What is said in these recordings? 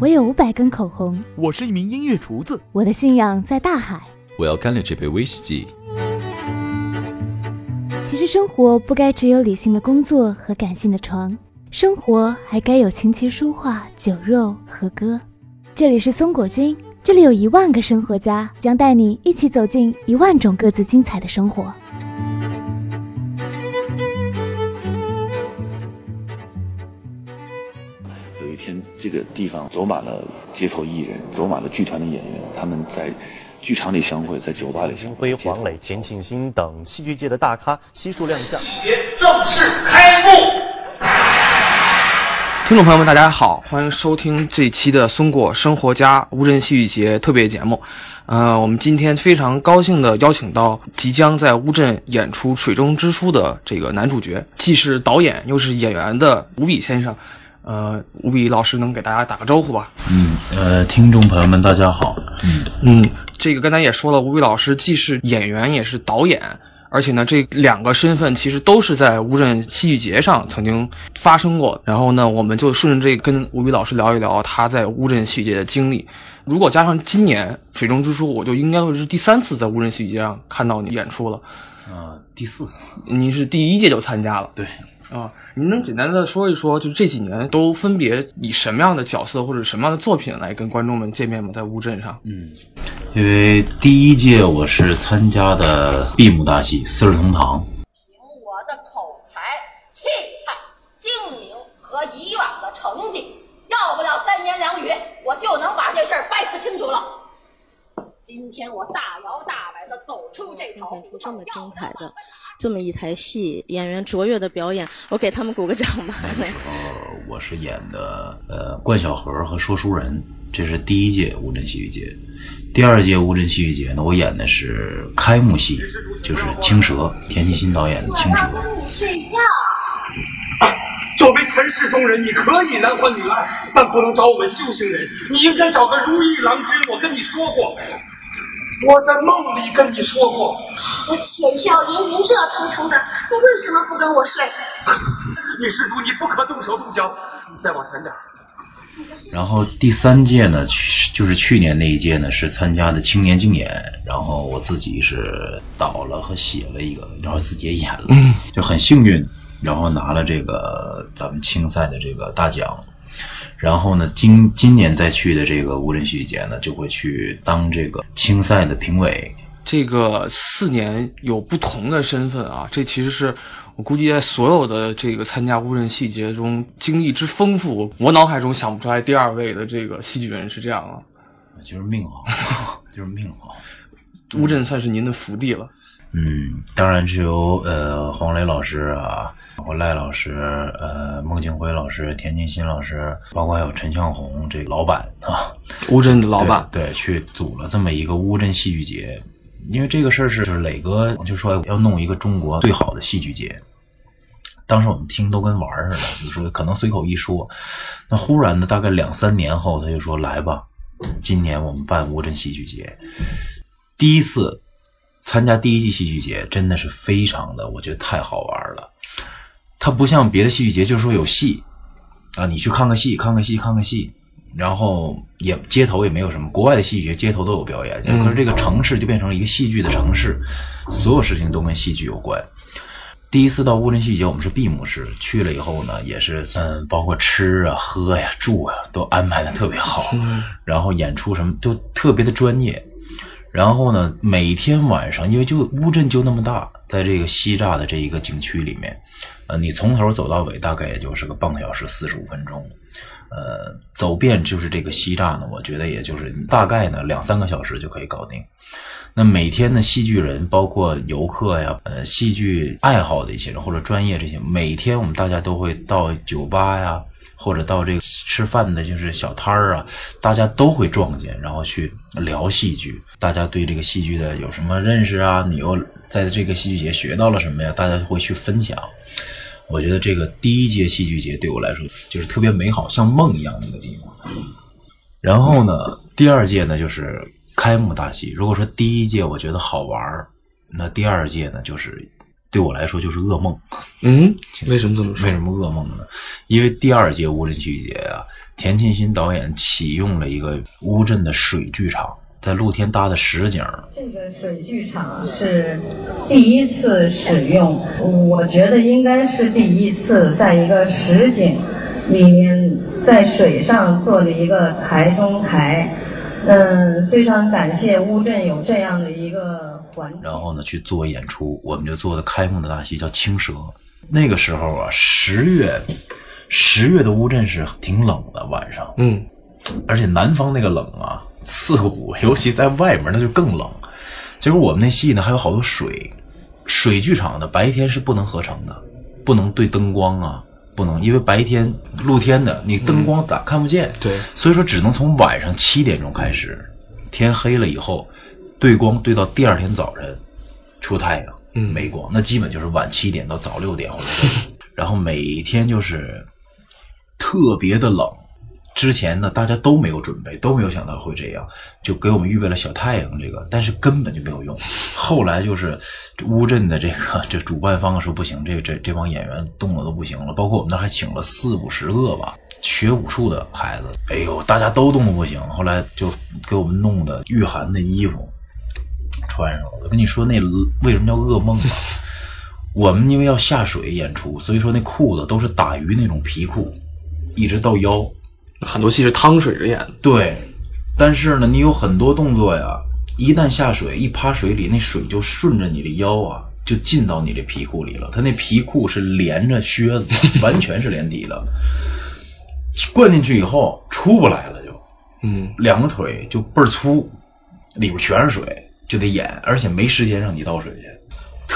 我有五百根口红。我是一名音乐厨子。我的信仰在大海。我要干了这杯威士忌。其实生活不该只有理性的工作和感性的床，生活还该有琴棋书画、酒肉和歌。这里是松果君，这里有一万个生活家，将带你一起走进一万种各自精彩的生活。这个地方走满了街头艺人，走满了剧团的演员，他们在剧场里相会，在酒吧里相会。辉、黄磊、田沁鑫等戏剧界的大咖悉数亮相。戏节正式开幕。听众朋友们，大家好，欢迎收听这期的《松果生活家》乌镇戏剧节特别节目。呃，我们今天非常高兴的邀请到即将在乌镇演出《水中之书》的这个男主角，既是导演又是演员的吴比先生。呃，吴比老师能给大家打个招呼吧？嗯，呃，听众朋友们，大家好。嗯嗯，这个刚才也说了，吴比老师既是演员也是导演，而且呢，这两个身份其实都是在乌镇戏剧节上曾经发生过。然后呢，我们就顺着这跟吴比老师聊一聊他在乌镇戏剧节的经历。如果加上今年《水中之书》，我就应该会是第三次在乌镇戏剧节上看到你演出了。啊，第四次。您是第一届就参加了？对。啊，您能简单的说一说，就是这几年都分别以什么样的角色或者什么样的作品来跟观众们见面吗？在乌镇上，嗯，因为第一届我是参加的闭幕大戏《四世同堂》，凭我的口才、气派、精明和以往的成绩，要不了三言两语，我就能把这事儿掰扯清楚了。今天我大摇大摆的走出这条，出这么精彩的。这么一台戏，演员卓越的表演，我给他们鼓个掌吧。呃，我是演的呃冠晓荷和说书人，这是第一届乌镇戏剧节。第二届乌镇戏剧节呢，我演的是开幕戏，就是《青蛇》，田沁鑫导演的《青蛇》。你睡觉。作为尘世中人，你可以男欢女爱，但不能找我们修行人。你应该找个如意郎君。我跟你说过。我在梦里跟你说过，我浅笑盈盈、热腾腾的，你为什么不跟我睡？女施主，你不可动手动脚，你再往前点。然后第三届呢，就是去年那一届呢，是参加的青年竞演，然后我自己是导了和写了一个，然后自己也演了，就很幸运，然后拿了这个咱们青赛的这个大奖。然后呢，今今年再去的这个乌镇戏剧节呢，就会去当这个青赛的评委。这个四年有不同的身份啊，这其实是我估计在所有的这个参加乌镇戏剧节中经历之丰富，我脑海中想不出来第二位的这个戏剧人是这样了。就是命好，就是命好。乌镇算是您的福地了。嗯，当然是由呃黄磊老师啊，包括赖老师，呃孟京辉老师、田沁鑫老师，包括还有陈向红这个老板啊，乌镇的老板，对，去组了这么一个乌镇戏剧节。因为这个事儿是就是磊哥就说要弄一个中国最好的戏剧节，当时我们听都跟玩儿似的，就说可能随口一说，那忽然呢，大概两三年后他就说来吧，今年我们办乌镇戏剧节，第一次。参加第一季戏剧节真的是非常的，我觉得太好玩了。它不像别的戏剧节，就是说有戏啊，你去看个戏，看个戏，看个戏，然后也街头也没有什么。国外的戏剧节街头都有表演，可是这个城市就变成了一个戏剧的城市，所有事情都跟戏剧有关。第一次到乌镇戏剧节，我们是闭幕式，去了以后呢，也是嗯，包括吃啊、喝呀、住啊，都安排的特别好，然后演出什么都特别的专业。然后呢，每天晚上，因为就乌镇就那么大，在这个西栅的这一个景区里面，呃，你从头走到尾，大概也就是个半个小时四十五分钟，呃，走遍就是这个西栅呢，我觉得也就是大概呢两三个小时就可以搞定。那每天的戏剧人，包括游客呀，呃，戏剧爱好的一些人或者专业这些，每天我们大家都会到酒吧呀。或者到这个吃饭的，就是小摊儿啊，大家都会撞见，然后去聊戏剧。大家对这个戏剧的有什么认识啊？你又在这个戏剧节学到了什么呀？大家会去分享。我觉得这个第一届戏剧节对我来说就是特别美好，像梦一样的一个地方。然后呢，第二届呢就是开幕大戏。如果说第一届我觉得好玩儿，那第二届呢就是。对我来说就是噩梦。嗯，为什么这么说？为什么噩梦呢？因为第二届乌镇戏剧节啊，田沁鑫导演启用了一个乌镇的水剧场，在露天搭的实景。这个水剧场是第一次使用，我觉得应该是第一次在一个实景里面在水上做了一个台中台。嗯，非常感谢乌镇有这样的一个环境。然后呢，去做演出，我们就做的开幕的大戏叫《青蛇》。那个时候啊，十月，十月的乌镇是挺冷的，晚上。嗯，而且南方那个冷啊，刺骨，尤其在外面那就更冷。结果我们那戏呢还有好多水，水剧场的白天是不能合成的，不能对灯光啊。不能，因为白天露天的，你灯光打看不见，对，所以说只能从晚上七点钟开始，天黑了以后，对光对到第二天早晨出太阳，嗯，没光，那基本就是晚七点到早六点或者，然后每天就是特别的冷。之前呢，大家都没有准备，都没有想到会这样，就给我们预备了小太阳这个，但是根本就没有用。后来就是乌镇的这个这主办方说不行，这这 这帮演员冻的都不行了，包括我们那还请了四五十个吧学武术的孩子，哎呦，大家都冻得不行。后来就给我们弄的御寒的衣服穿上了。我跟你说，那为什么叫噩梦啊？我们因为要下水演出，所以说那裤子都是打鱼那种皮裤，一直到腰。很多戏是趟水着演，对，但是呢，你有很多动作呀，一旦下水一趴水里，那水就顺着你的腰啊，就进到你的皮裤里了。他那皮裤是连着靴子，完全是连体的，灌进去以后出不来了，就，嗯，两个腿就倍儿粗，里边全是水，就得演，而且没时间让你倒水去。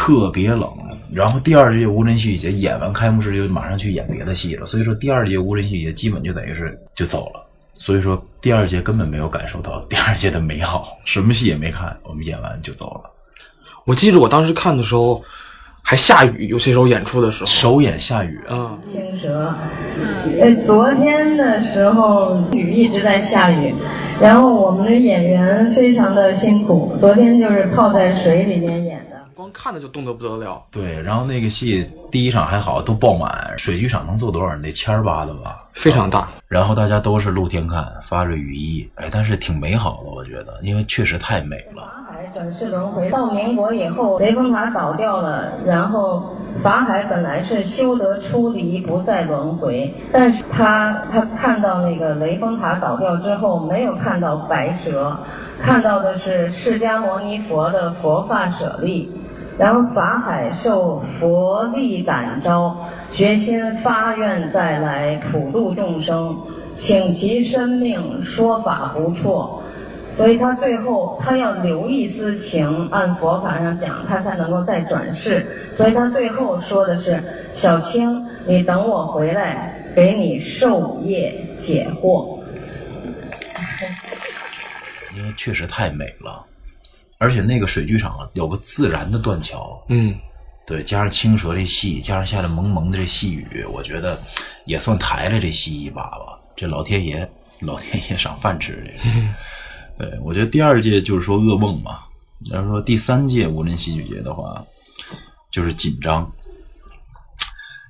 特别冷，然后第二届乌镇戏剧节演完开幕式就马上去演别的戏了，所以说第二届乌镇戏剧节基本就等于是就走了，所以说第二届根本没有感受到第二届的美好，什么戏也没看，我们演完就走了。我记着我当时看的时候还下雨，有些时候演出的时候首演下雨啊。青蛇，呃，昨天的时候雨一直在下雨，然后我们的演员非常的辛苦，昨天就是泡在水里面演。光看着就动得不得了。对，然后那个戏第一场还好，都爆满。水剧场能坐多少人？得千儿八的吧，非常大。然后大家都是露天看，发着雨衣，哎，但是挺美好的，我觉得，因为确实太美了。法海转世轮回，到民国以后，雷峰塔倒掉了，然后法海本来是修得出离，不再轮回，但是他他看到那个雷峰塔倒掉之后，没有看到白蛇，看到的是释迦牟尼佛的佛发舍利。然后法海受佛力感召，决心发愿再来普度众生，请其生命说法不辍，所以他最后他要留一丝情，按佛法上讲，他才能够再转世。所以他最后说的是：“小青，你等我回来，给你授业解惑。”因为确实太美了。而且那个水剧场有个自然的断桥，嗯，对，加上青蛇这戏，加上下来蒙蒙的这细雨，我觉得也算抬了这戏一把吧。这老天爷，老天爷赏饭吃这 对，我觉得第二届就是说噩梦嘛。要说第三届乌镇戏剧节的话，就是紧张，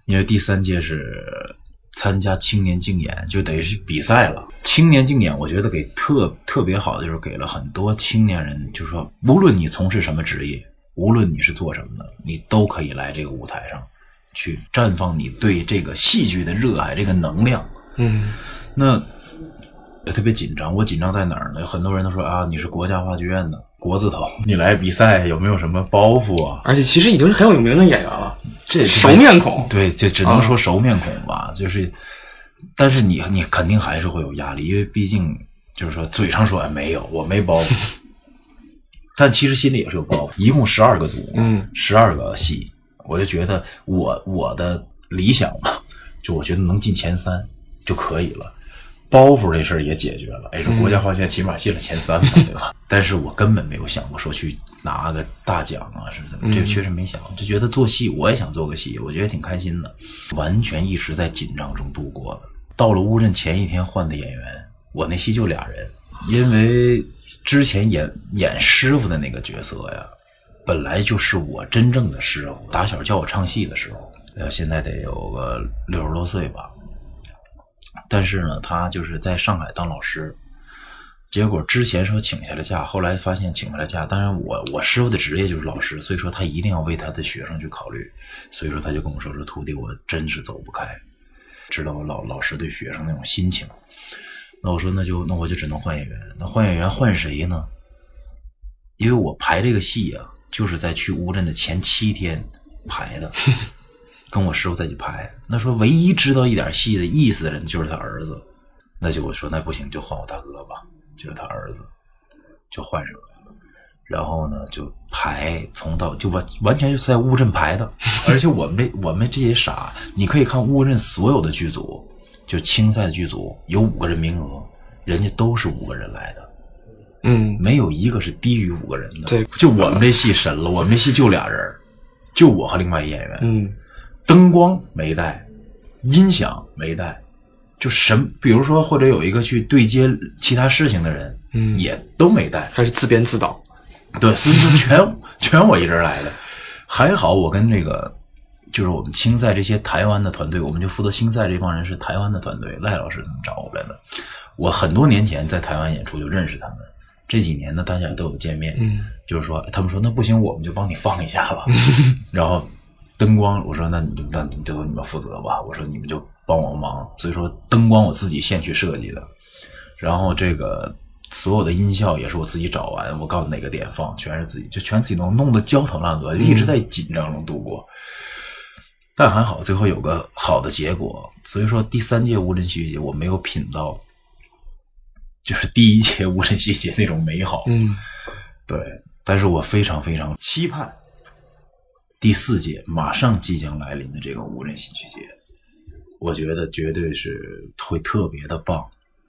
因为第三届是参加青年竞演，就等于是比赛了。青年竞演，我觉得给特特别好的就是给了很多青年人，就是说，无论你从事什么职业，无论你是做什么的，你都可以来这个舞台上，去绽放你对这个戏剧的热爱，这个能量。嗯，那特别紧张。我紧张在哪儿呢？有很多人都说啊，你是国家话剧院的国字头，你来比赛有没有什么包袱啊？而且其实已经是很有名的演员了，这熟面孔。对，就只能说熟面孔吧，就是。但是你你肯定还是会有压力，因为毕竟就是说嘴上说哎没有我没包袱，但其实心里也是有包袱。一共十二个组，嗯，十二个戏，我就觉得我我的理想嘛，就我觉得能进前三就可以了。包袱这事儿也解决了，哎，说国家话剧院起码进了前三嘛，对吧？但是我根本没有想过说去拿个大奖啊，是怎么？这个确实没想，就觉得做戏我也想做个戏，我觉得挺开心的，完全一直在紧张中度过的。到了乌镇前一天换的演员，我那戏就俩人，因为之前演演师傅的那个角色呀，本来就是我真正的师傅，打小教我唱戏的时候，呃，现在得有个六十多岁吧。但是呢，他就是在上海当老师。结果之前说请下了假，后来发现请不了假。当然我我师傅的职业就是老师，所以说他一定要为他的学生去考虑。所以说他就跟我说说徒弟，我真是走不开，知道老老师对学生那种心情。那我说那就那我就只能换演员。那换演员换谁呢？因为我排这个戏呀、就是在去乌镇的前七天排的，跟我师傅再去排。那说唯一知道一点戏的意思的人就是他儿子，那就我说那不行，就换我大哥吧，就是他儿子，就换上来了。然后呢，就排从到就完完全就是在乌镇排的，而且我们这我们这些傻，你可以看乌镇所有的剧组，就青赛的剧组有五个人名额，人家都是五个人来的。嗯，没有一个是低于五个人的。对，就我们这戏神了，我们这戏就俩人，就我和另外一演员。嗯，灯光没带，音响没带，就什比如说或者有一个去对接其他事情的人，嗯，也都没带，他是自编自导。对，所以说全 全我一人来的，还好我跟那个就是我们青赛这些台湾的团队，我们就负责青赛这帮人是台湾的团队，赖老师他们找过来的。我很多年前在台湾演出就认识他们，这几年呢大家都有见面，嗯，就是说他们说那不行，我们就帮你放一下吧。然后灯光，我说那你就那你就你们负责吧，我说你们就帮我忙。所以说灯光我自己现去设计的，然后这个所有的音效也是我自己找完，我告诉哪个点放，全是自己，就全自己弄，弄得焦头烂额，就一直在紧张中度过。但还好，最后有个好的结果。所以说，第三届无人戏剧节我没有品到，就是第一届无人戏剧节那种美好。嗯，对，但是我非常非常期盼第四届马上即将来临的这个无人戏剧节，我觉得绝对是会特别的棒。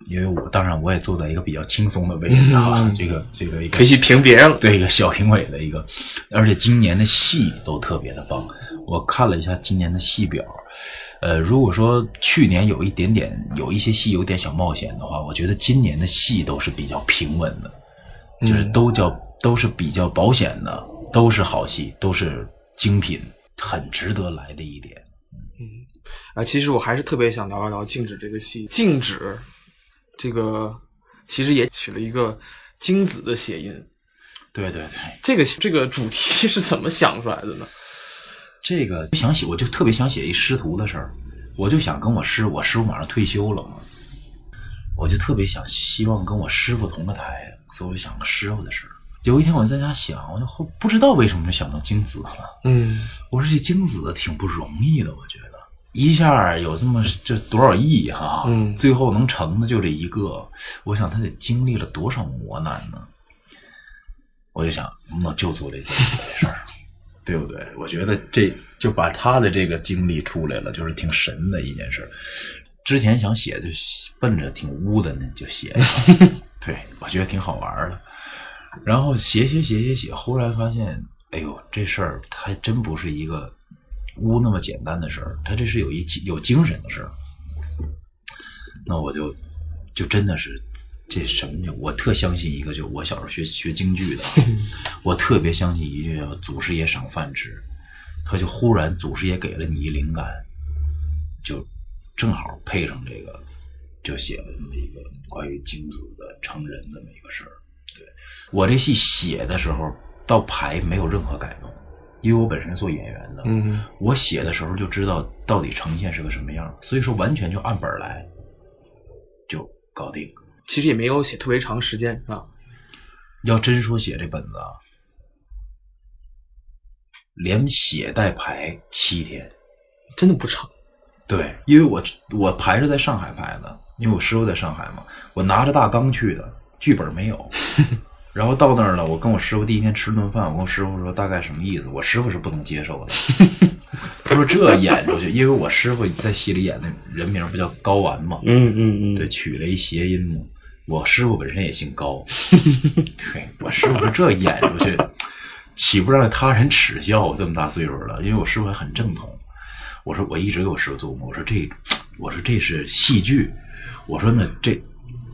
因为我当然我也坐在一个比较轻松的位置啊，嗯这个这个可以去评别人了对一个小评委的一个，而且今年的戏都特别的棒。我看了一下今年的戏表，呃，如果说去年有一点点有一些戏有点小冒险的话，我觉得今年的戏都是比较平稳的，就是都叫都是比较保险的，都是好戏，都是精品，很值得来的一点。啊，其实我还是特别想聊一聊《静止》这个戏，《静止》这个其实也取了一个精子的谐音。对对对，这个这个主题是怎么想出来的呢？这个想写，我就特别想写一师徒的事儿，我就想跟我师，我师傅马上退休了嘛，我就特别想希望跟我师傅同个台，所以我就想个师傅的事儿。有一天我在家想，我就后不知道为什么就想到精子了。嗯，我说这精子挺不容易的，我觉得一下有这么这多少亿哈，嗯最后能成的就这一个，我想他得经历了多少磨难呢？我就想，那就做这件事儿。对不对？我觉得这就把他的这个经历出来了，就是挺神的一件事。之前想写就奔着挺污的呢，就写了。对，我觉得挺好玩的。然后写写写写写，忽然发现，哎呦，这事儿还真不是一个污那么简单的事儿，他这是有一有精神的事儿。那我就就真的是这什么呢？我特相信一个，就我小时候学学京剧的，我特别相信一句叫“祖师爷赏饭吃”，他就忽然祖师爷给了你一灵感，就正好配上这个，就写了这么一个关于精子的成人这么一个事儿。对我这戏写的时候到排没有任何改动，因为我本身做演员的，嗯，我写的时候就知道到底呈现是个什么样，所以说完全就按本来，就搞定。其实也没有写特别长时间啊。要真说写这本子啊，连写带排七天，真的不长。对，因为我我排是在上海排的，因为我师傅在上海嘛，我拿着大纲去的，剧本没有。然后到那儿了，我跟我师傅第一天吃顿饭，我跟我师傅说大概什么意思，我师傅是不能接受的。他说这演出去，因为我师傅在戏里演的人名不叫高完嘛，嗯嗯嗯，对，取了一谐音嘛。我师傅本身也姓高，对我师傅说这演出去，岂不让他人耻笑？我这么大岁数了，因为我师傅还很正统。我说我一直给我师傅做梦，我说这，我说这是戏剧，我说那这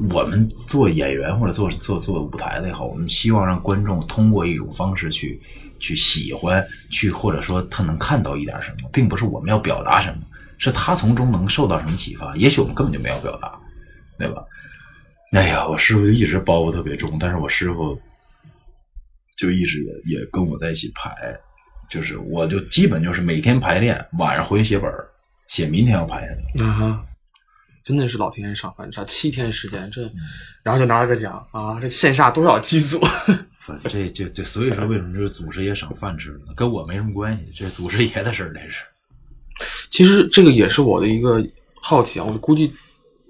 我们做演员或者做做做舞台的也好，我们希望让观众通过一种方式去去喜欢，去或者说他能看到一点什么，并不是我们要表达什么，是他从中能受到什么启发？也许我们根本就没有表达，对吧？哎呀，我师傅就一直包袱特别重，但是我师傅就一直也也跟我在一起排，就是我就基本就是每天排练，晚上回去写本，写明天要排下来。啊哈，真的是老天爷赏饭吃，七天时间这，然后就拿了个奖啊！这羡煞多少剧组？这就这，所以说为什么就是祖师爷赏饭吃呢？跟我没什么关系，这是祖师爷的事儿，这是。其实这个也是我的一个好奇啊，我估计。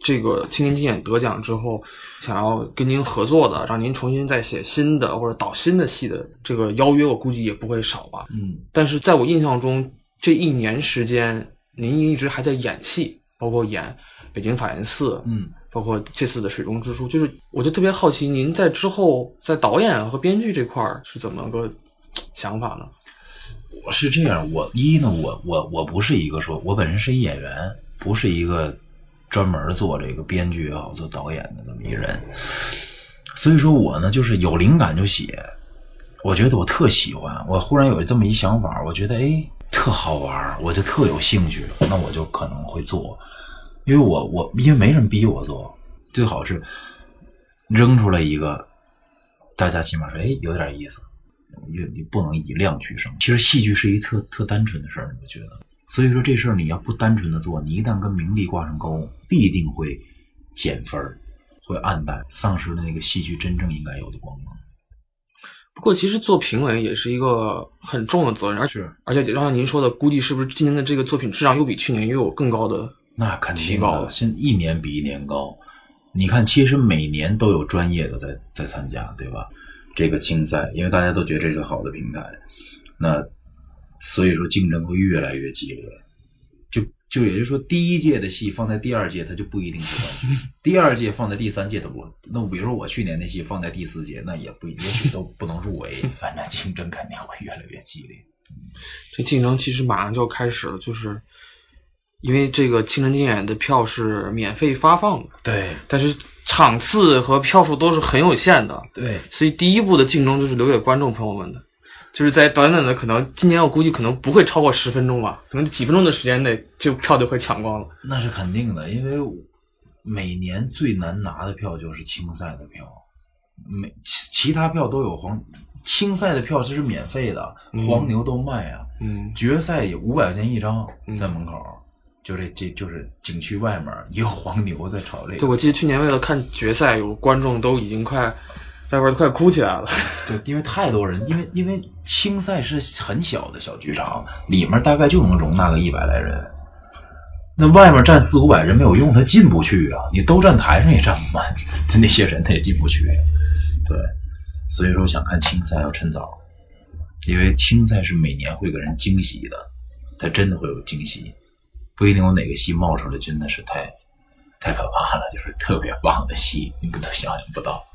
这个青年金演得奖之后，想要跟您合作的，让您重新再写新的或者导新的戏的这个邀约，我估计也不会少吧。嗯，但是在我印象中，这一年时间，您一直还在演戏，包括演《北京法源寺》，嗯，包括这次的《水中之书》，就是我就特别好奇，您在之后在导演和编剧这块儿是怎么个想法呢？我是这样，我一呢，我我我不是一个说，我本身是一演员，不是一个。专门做这个编剧也好，做导演的这么一人，所以说我呢，就是有灵感就写。我觉得我特喜欢，我忽然有这么一想法，我觉得哎，特好玩，我就特有兴趣，那我就可能会做。因为我我因为没人逼我做，最好是扔出来一个，大家起码说哎有点意思。你你不能以量取胜，其实戏剧是一特特单纯的事儿，你觉得？所以说这事儿你要不单纯的做，你一旦跟名利挂上钩，必定会减分儿，会暗淡，丧失了那个戏剧真正应该有的光芒。不过，其实做评委也是一个很重的责任，而且而且，就像您说的，估计是不是今年的这个作品质量又比去年又有更高的那肯定高，现一年比一年高。你看，其实每年都有专业的在在参加，对吧？这个竞赛，因为大家都觉得这是好的平台，那。所以说竞争会越来越激烈，就就也就是说，第一届的戏放在第二届，它就不一定是冠军；第二届放在第三届，的我。那比如说我去年那戏放在第四届，那也不也许都不能入围。反正竞争肯定会越来越激烈。这竞争其实马上就要开始了，就是因为这个青春竞演的票是免费发放的，对，但是场次和票数都是很有限的，对，所以第一步的竞争就是留给观众朋友们的。就是在短短的可能今年我估计可能不会超过十分钟吧，可能几分钟的时间内就票就会抢光了。那是肯定的，因为每年最难拿的票就是青赛的票，每其其他票都有黄，青赛的票是免费的，黄牛都卖啊。嗯，决赛有五百块钱一张，在门口，就这这就是景区外面也有黄牛在炒这个。对，我记得去年为了看决赛，有观众都已经快。在边都快哭起来了，对，因为太多人，因为因为青赛是很小的小剧场，里面大概就能容纳个一百来人，那外面站四五百人没有用，他进不去啊！你都站台上也站不满，他 那些人他也进不去。对，所以说想看青赛要趁早，因为青赛是每年会给人惊喜的，他真的会有惊喜，不一定有哪个戏冒出来真的是太太可怕了，就是特别棒的戏，你都想象不到。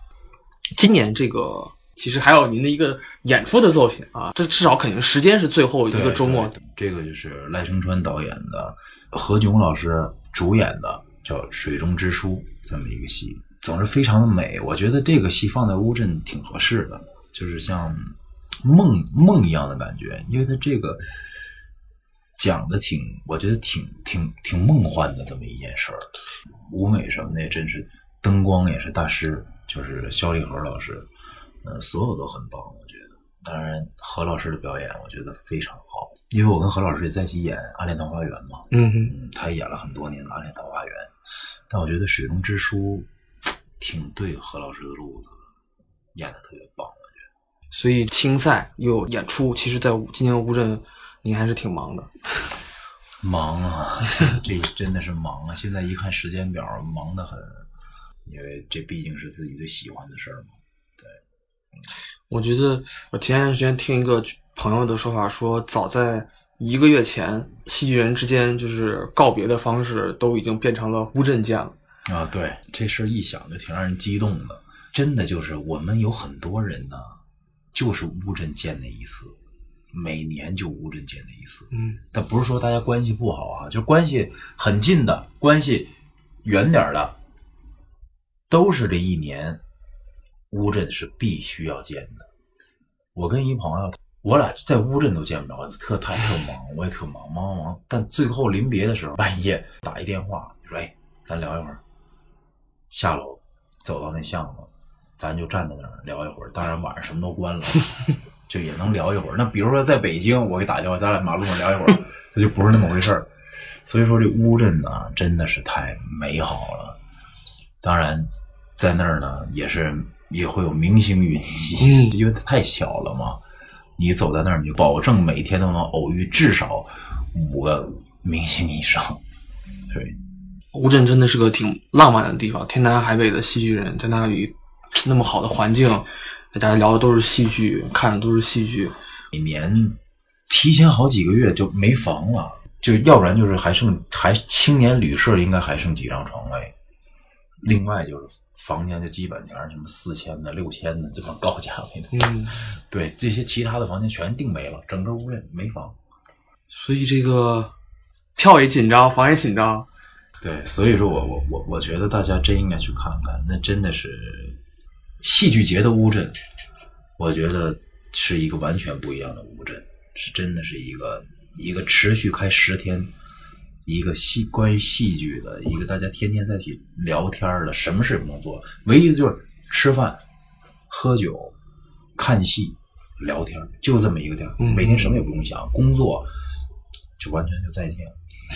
今年这个其实还有您的一个演出的作品啊，这至少肯定时间是最后一个周末。这个就是赖声川导演的，何炅老师主演的，叫《水中之书》这么一个戏，总是非常的美。我觉得这个戏放在乌镇挺合适的，就是像梦梦一样的感觉，因为它这个讲的挺，我觉得挺挺挺梦幻的这么一件事儿。舞美什么的真是，灯光也是大师。就是肖立和老师，呃，所有都很棒，我觉得。当然，何老师的表演我觉得非常好，因为我跟何老师也在一起演《暗恋桃花源》嘛。嗯哼，他演了很多年的《暗恋桃花源》，但我觉得《水中之书》挺对何老师的路子，演的特别棒，我觉得。所以青赛又有演出，其实，在今年乌镇，您还是挺忙的。忙啊，这真的是忙啊！现在一看时间表，忙得很。因为这毕竟是自己最喜欢的事儿嘛，对。我觉得我前段时间听一个朋友的说法，说早在一个月前，戏剧人之间就是告别的方式都已经变成了乌镇见了。啊，对，这事儿一想就挺让人激动的。真的就是我们有很多人呢，就是乌镇见那一次，每年就乌镇见了一次。嗯，但不是说大家关系不好啊，就关系很近的，关系远点的。都是这一年，乌镇是必须要见的。我跟一朋友，我俩在乌镇都见不着，特他也特忙，我也特忙，忙忙忙。但最后临别的时候，半夜打一电话，说：“哎，咱聊一会儿。”下楼走到那巷子，咱就站在那儿聊一会儿。当然晚上什么都关了，就也能聊一会儿。那比如说在北京，我给打电话，咱俩马路上聊一会儿，那就不是那么回事儿。所以说这乌镇呢，真的是太美好了。当然，在那儿呢，也是也会有明星云集，嗯因为它太小了嘛。你走在那儿，你就保证每天都能偶遇至少五个明星以上。对，乌镇真的是个挺浪漫的地方，天南海北的戏剧人在那里，那么好的环境，大家聊的都是戏剧，看的都是戏剧。每年提前好几个月就没房了，就要不然就是还剩还青年旅社应该还剩几张床位，另外就是房间就基本全是什么四千的、六千的这么高价位的。嗯，对，这些其他的房间全订没了，整个屋里没房。所以这个票也紧张，房也紧张。对，所以说我我我我觉得大家真应该去看看，那真的是戏剧节的乌镇，我觉得是一个完全不一样的乌镇，是真的是一个一个持续开十天，一个戏关于戏剧的一个大家天天在一起聊天的，什么事也不能做，唯一的就是吃饭、喝酒、看戏、聊天，就这么一个地儿，嗯每天什么也不用想，工作就完全就再见。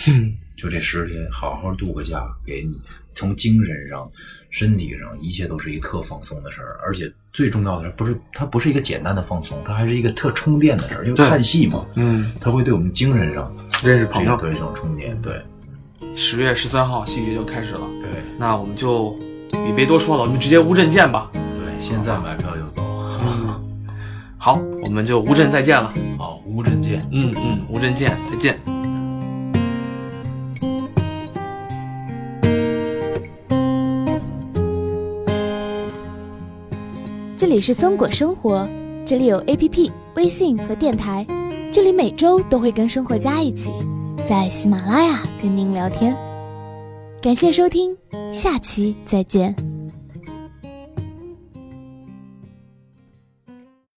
嗯，就这十天，好好度个假，给你从精神上、身体上，一切都是一个特放松的事儿。而且最重要的是，不是它不是一个简单的放松，它还是一个特充电的事儿。因为看戏嘛，嗯，它会对我们精神上认识朋友。对这种充电。对十月十三号戏剧就开始了，对那我们就也别多说了，我们直接乌镇见吧。对，现在买票就走。嗯，好，我们就乌镇再见了。好，乌镇见。嗯嗯，乌镇见，再见。这里是松果生活，这里有 APP、微信和电台，这里每周都会跟生活家一起在喜马拉雅跟您聊天。感谢收听，下期再见。